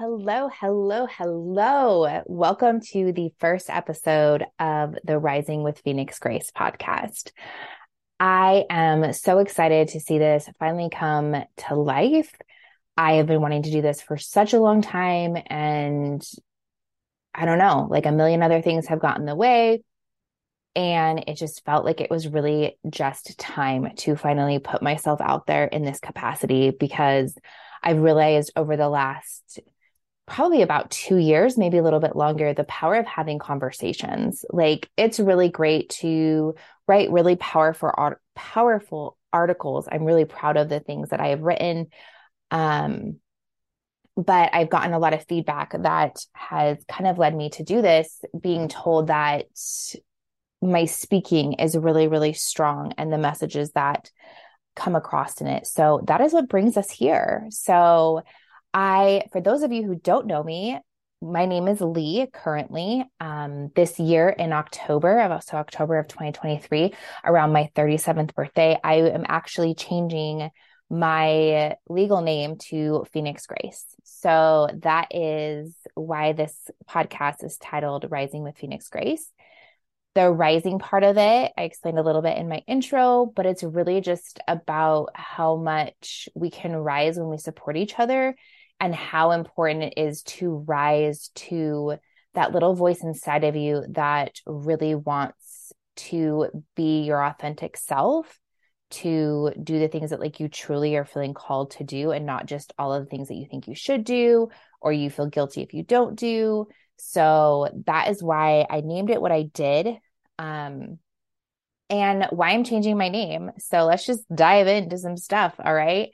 Hello, hello, hello. Welcome to the first episode of the Rising with Phoenix Grace podcast. I am so excited to see this finally come to life. I have been wanting to do this for such a long time, and I don't know, like a million other things have gotten in the way. And it just felt like it was really just time to finally put myself out there in this capacity because I've realized over the last probably about two years, maybe a little bit longer, the power of having conversations. Like it's really great to write really powerful, powerful articles. I'm really proud of the things that I have written. Um, but I've gotten a lot of feedback that has kind of led me to do this, being told that my speaking is really, really strong and the messages that come across in it. So that is what brings us here. So I, for those of you who don't know me, my name is Lee currently. Um, this year in October, so October of 2023, around my 37th birthday, I am actually changing my legal name to Phoenix Grace. So that is why this podcast is titled Rising with Phoenix Grace. The rising part of it, I explained a little bit in my intro, but it's really just about how much we can rise when we support each other and how important it is to rise to that little voice inside of you that really wants to be your authentic self to do the things that like you truly are feeling called to do and not just all of the things that you think you should do or you feel guilty if you don't do. So that is why i named it what i did um and why i'm changing my name. So let's just dive into some stuff all right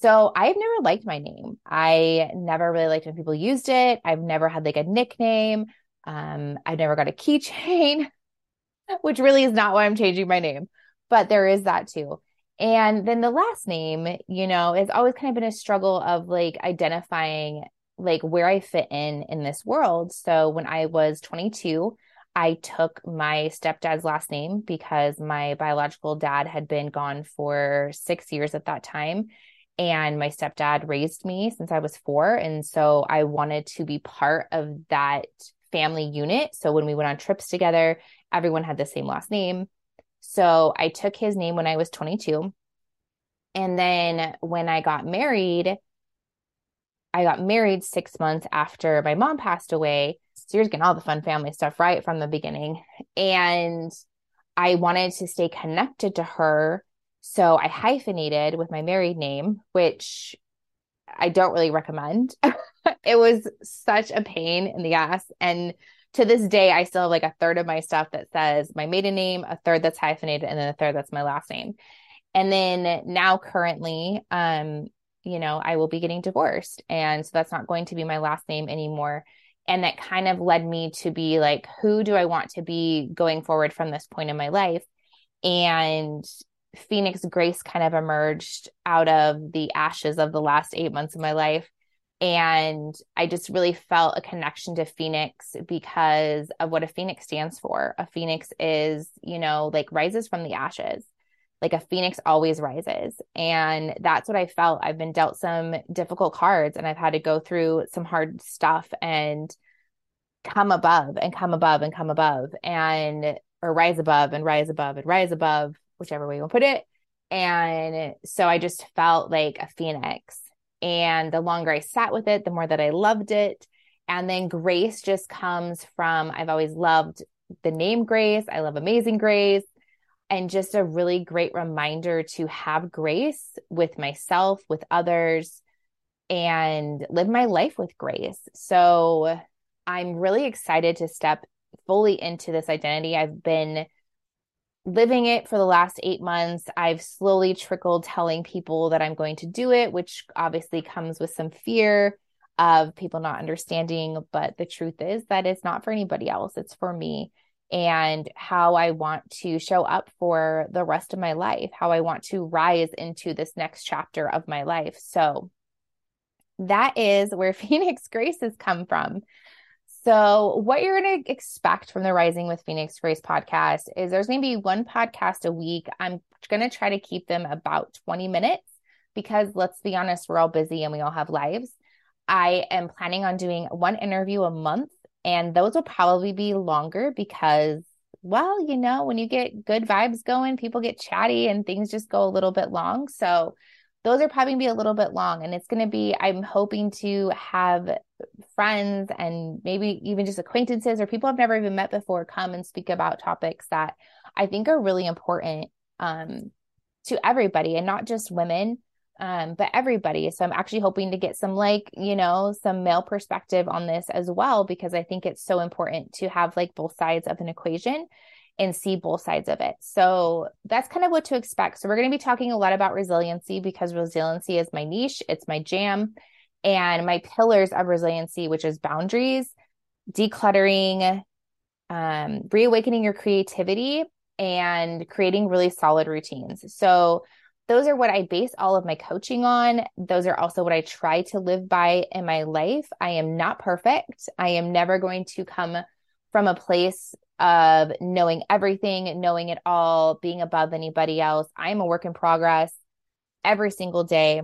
so I've never liked my name. I never really liked when people used it. I've never had like a nickname. Um, I've never got a keychain, which really is not why I'm changing my name, but there is that too. And then the last name, you know, has always kind of been a struggle of like identifying like where I fit in in this world. So when I was 22, I took my stepdad's last name because my biological dad had been gone for six years at that time and my stepdad raised me since I was four. And so I wanted to be part of that family unit. So when we went on trips together, everyone had the same last name. So I took his name when I was 22. And then when I got married, I got married six months after my mom passed away. So you're getting all the fun family stuff right from the beginning. And I wanted to stay connected to her so I hyphenated with my married name, which I don't really recommend. it was such a pain in the ass. And to this day, I still have like a third of my stuff that says my maiden name, a third that's hyphenated, and then a third that's my last name. And then now currently, um, you know, I will be getting divorced. And so that's not going to be my last name anymore. And that kind of led me to be like, who do I want to be going forward from this point in my life? And Phoenix Grace kind of emerged out of the ashes of the last eight months of my life. And I just really felt a connection to Phoenix because of what a Phoenix stands for. A Phoenix is, you know, like rises from the ashes. Like a Phoenix always rises. And that's what I felt. I've been dealt some difficult cards and I've had to go through some hard stuff and come above and come above and come above and or rise above and rise above and rise above whichever way you put it. And so I just felt like a phoenix. And the longer I sat with it, the more that I loved it. And then grace just comes from I've always loved the name Grace. I love Amazing Grace. And just a really great reminder to have grace with myself, with others, and live my life with grace. So I'm really excited to step fully into this identity. I've been living it for the last eight months, I've slowly trickled telling people that I'm going to do it, which obviously comes with some fear of people not understanding. But the truth is that it's not for anybody else, it's for me and how I want to show up for the rest of my life, how I want to rise into this next chapter of my life. So that is where Phoenix Grace has come from. So, what you're going to expect from the Rising with Phoenix Grace podcast is there's going to be one podcast a week. I'm going to try to keep them about 20 minutes because let's be honest, we're all busy and we all have lives. I am planning on doing one interview a month, and those will probably be longer because, well, you know, when you get good vibes going, people get chatty and things just go a little bit long. So, those are probably going to be a little bit long. And it's going to be, I'm hoping to have friends and maybe even just acquaintances or people I've never even met before come and speak about topics that I think are really important um, to everybody and not just women um, but everybody. So I'm actually hoping to get some, like, you know, some male perspective on this as well, because I think it's so important to have like both sides of an equation and see both sides of it. So that's kind of what to expect. So we're going to be talking a lot about resiliency because resiliency is my niche, it's my jam, and my pillars of resiliency, which is boundaries, decluttering, um, reawakening your creativity, and creating really solid routines. So those are what I base all of my coaching on. Those are also what I try to live by in my life. I am not perfect. I am never going to come from a place of knowing everything, knowing it all, being above anybody else. I am a work in progress every single day.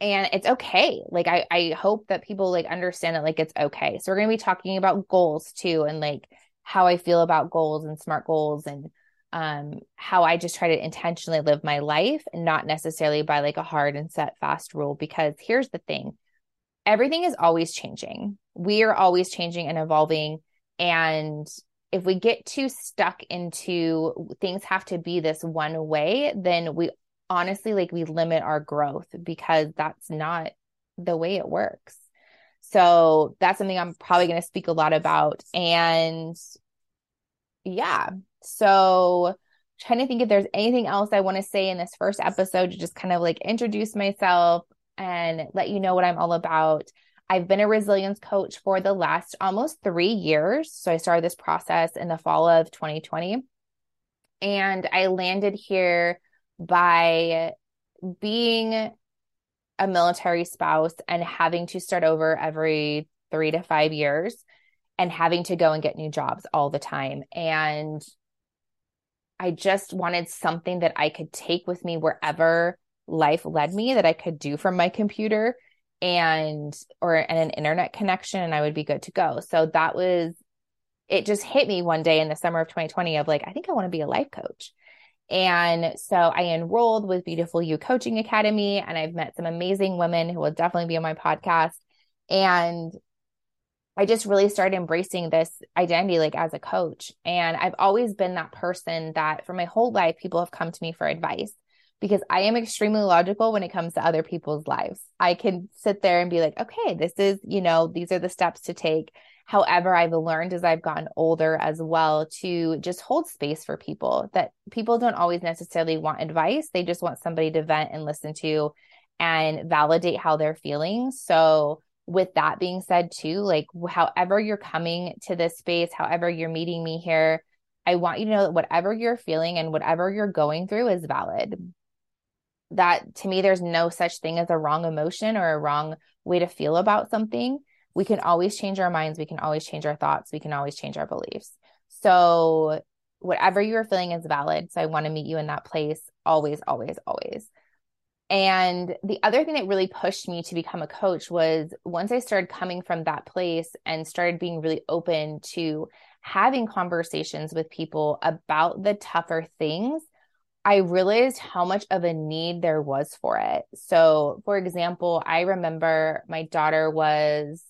And it's okay. Like I, I hope that people like understand that like it's okay. So we're gonna be talking about goals too and like how I feel about goals and smart goals and um how I just try to intentionally live my life and not necessarily by like a hard and set fast rule because here's the thing everything is always changing we are always changing and evolving and if we get too stuck into things have to be this one way then we honestly like we limit our growth because that's not the way it works so that's something I'm probably going to speak a lot about and yeah so, trying to think if there's anything else I want to say in this first episode to just kind of like introduce myself and let you know what I'm all about. I've been a resilience coach for the last almost three years. So, I started this process in the fall of 2020. And I landed here by being a military spouse and having to start over every three to five years and having to go and get new jobs all the time. And I just wanted something that I could take with me wherever life led me that I could do from my computer and or and an internet connection and I would be good to go. So that was it just hit me one day in the summer of 2020 of like I think I want to be a life coach. And so I enrolled with Beautiful You Coaching Academy and I've met some amazing women who will definitely be on my podcast and I just really started embracing this identity like as a coach. And I've always been that person that for my whole life, people have come to me for advice because I am extremely logical when it comes to other people's lives. I can sit there and be like, okay, this is, you know, these are the steps to take. However, I've learned as I've gotten older as well to just hold space for people that people don't always necessarily want advice. They just want somebody to vent and listen to and validate how they're feeling. So, with that being said too like however you're coming to this space however you're meeting me here i want you to know that whatever you're feeling and whatever you're going through is valid that to me there's no such thing as a wrong emotion or a wrong way to feel about something we can always change our minds we can always change our thoughts we can always change our beliefs so whatever you're feeling is valid so i want to meet you in that place always always always and the other thing that really pushed me to become a coach was once I started coming from that place and started being really open to having conversations with people about the tougher things, I realized how much of a need there was for it. So, for example, I remember my daughter was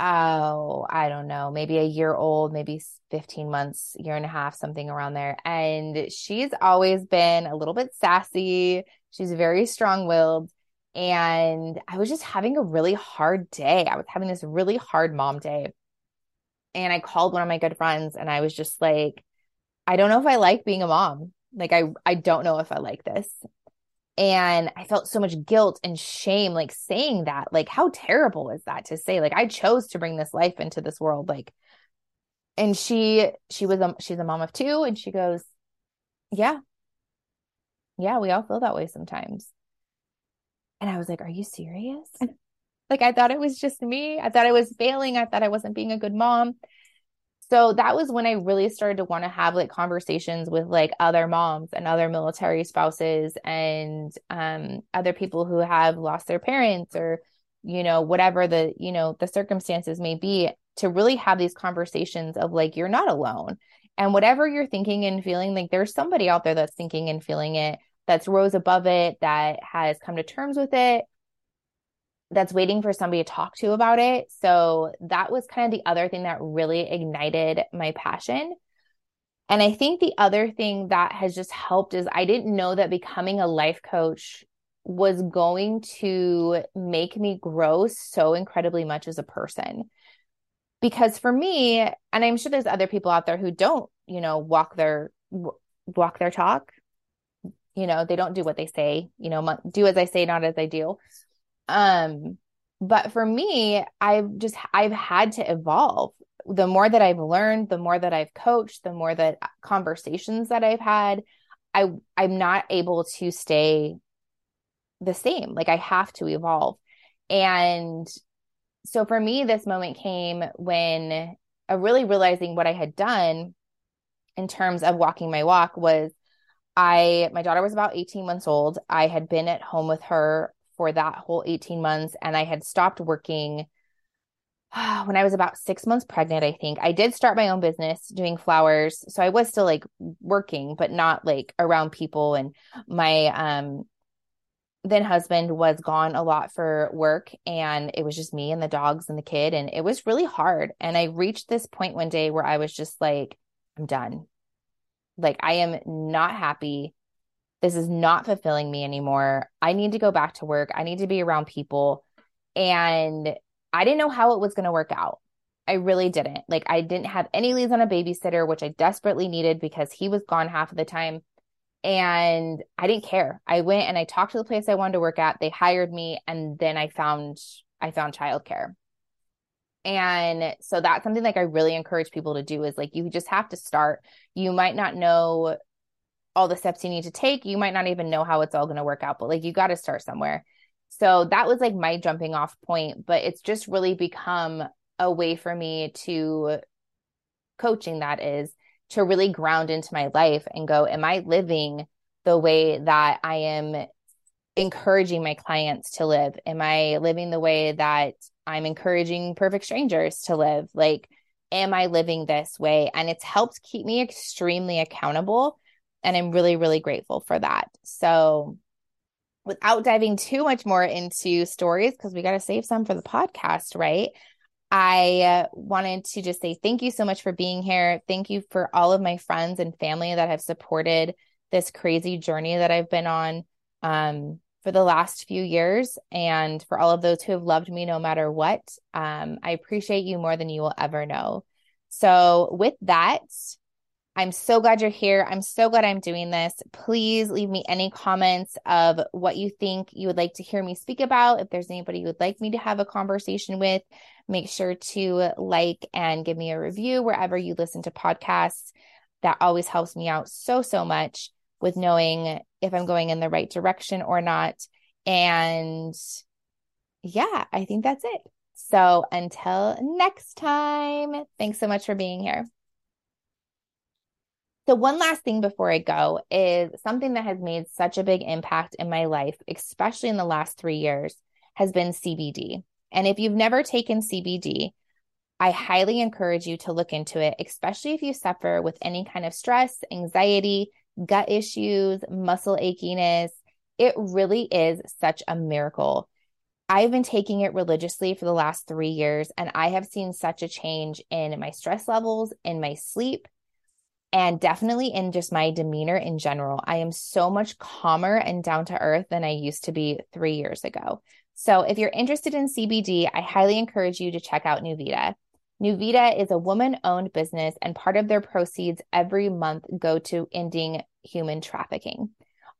oh, I don't know, maybe a year old, maybe 15 months, year and a half, something around there. And she's always been a little bit sassy. She's very strong willed. And I was just having a really hard day. I was having this really hard mom day. And I called one of my good friends and I was just like, I don't know if I like being a mom. Like I I don't know if I like this. And I felt so much guilt and shame, like saying that. Like, how terrible is that to say? Like, I chose to bring this life into this world. Like, and she, she was a, she's a mom of two, and she goes, Yeah, yeah, we all feel that way sometimes. And I was like, Are you serious? like, I thought it was just me. I thought I was failing. I thought I wasn't being a good mom so that was when I really started to want to have like conversations with like other moms and other military spouses and um, other people who have lost their parents or you know, whatever the, you know, the circumstances may be, to really have these conversations of like, you're not alone. And whatever you're thinking and feeling, like there's somebody out there that's thinking and feeling it, that's rose above it, that has come to terms with it, that's waiting for somebody to talk to about it. So that was kind of the other thing that really ignited my passion. And I think the other thing that has just helped is I didn't know that becoming a life coach was going to make me grow so incredibly much as a person. Because for me, and I'm sure there's other people out there who don't, you know, walk their walk their talk. You know, they don't do what they say, you know, do as I say, not as I do. Um, but for me, I've just I've had to evolve. The more that I've learned, the more that I've coached, the more that conversations that I've had, I I'm not able to stay the same. Like I have to evolve. And so for me, this moment came when I really realizing what I had done in terms of walking my walk was I, my daughter was about 18 months old. I had been at home with her for that whole 18 months and I had stopped working when I was about six months pregnant, I think. I did start my own business doing flowers. So I was still like working, but not like around people. And my um then husband was gone a lot for work and it was just me and the dogs and the kid and it was really hard and i reached this point one day where i was just like i'm done like i am not happy this is not fulfilling me anymore i need to go back to work i need to be around people and i didn't know how it was going to work out i really didn't like i didn't have any leads on a babysitter which i desperately needed because he was gone half of the time and I didn't care. I went and I talked to the place I wanted to work at. They hired me and then I found I found childcare. And so that's something like I really encourage people to do is like you just have to start. You might not know all the steps you need to take. You might not even know how it's all going to work out, but like you got to start somewhere. So that was like my jumping off point, but it's just really become a way for me to coaching that is to really ground into my life and go, am I living the way that I am encouraging my clients to live? Am I living the way that I'm encouraging perfect strangers to live? Like, am I living this way? And it's helped keep me extremely accountable. And I'm really, really grateful for that. So, without diving too much more into stories, because we got to save some for the podcast, right? I wanted to just say thank you so much for being here. Thank you for all of my friends and family that have supported this crazy journey that I've been on um, for the last few years, and for all of those who have loved me no matter what. Um, I appreciate you more than you will ever know. So, with that, I'm so glad you're here. I'm so glad I'm doing this. Please leave me any comments of what you think you would like to hear me speak about. If there's anybody you would like me to have a conversation with, make sure to like and give me a review wherever you listen to podcasts. That always helps me out so, so much with knowing if I'm going in the right direction or not. And yeah, I think that's it. So until next time, thanks so much for being here. So, one last thing before I go is something that has made such a big impact in my life, especially in the last three years, has been CBD. And if you've never taken CBD, I highly encourage you to look into it, especially if you suffer with any kind of stress, anxiety, gut issues, muscle achiness. It really is such a miracle. I've been taking it religiously for the last three years, and I have seen such a change in my stress levels, in my sleep, and definitely in just my demeanor in general. I am so much calmer and down to earth than I used to be three years ago. So, if you're interested in CBD, I highly encourage you to check out Nuvita. Nuvita is a woman owned business, and part of their proceeds every month go to ending human trafficking.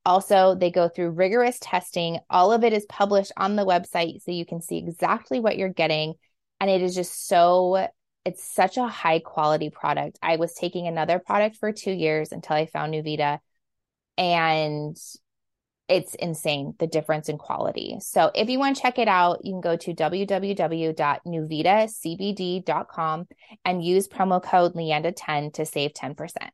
Also, they go through rigorous testing. All of it is published on the website so you can see exactly what you're getting. And it is just so it's such a high quality product. I was taking another product for two years until I found Nuvita, and it's insane the difference in quality. So if you want to check it out, you can go to www.nuvitacbd.com and use promo code Leannda10 to save 10%.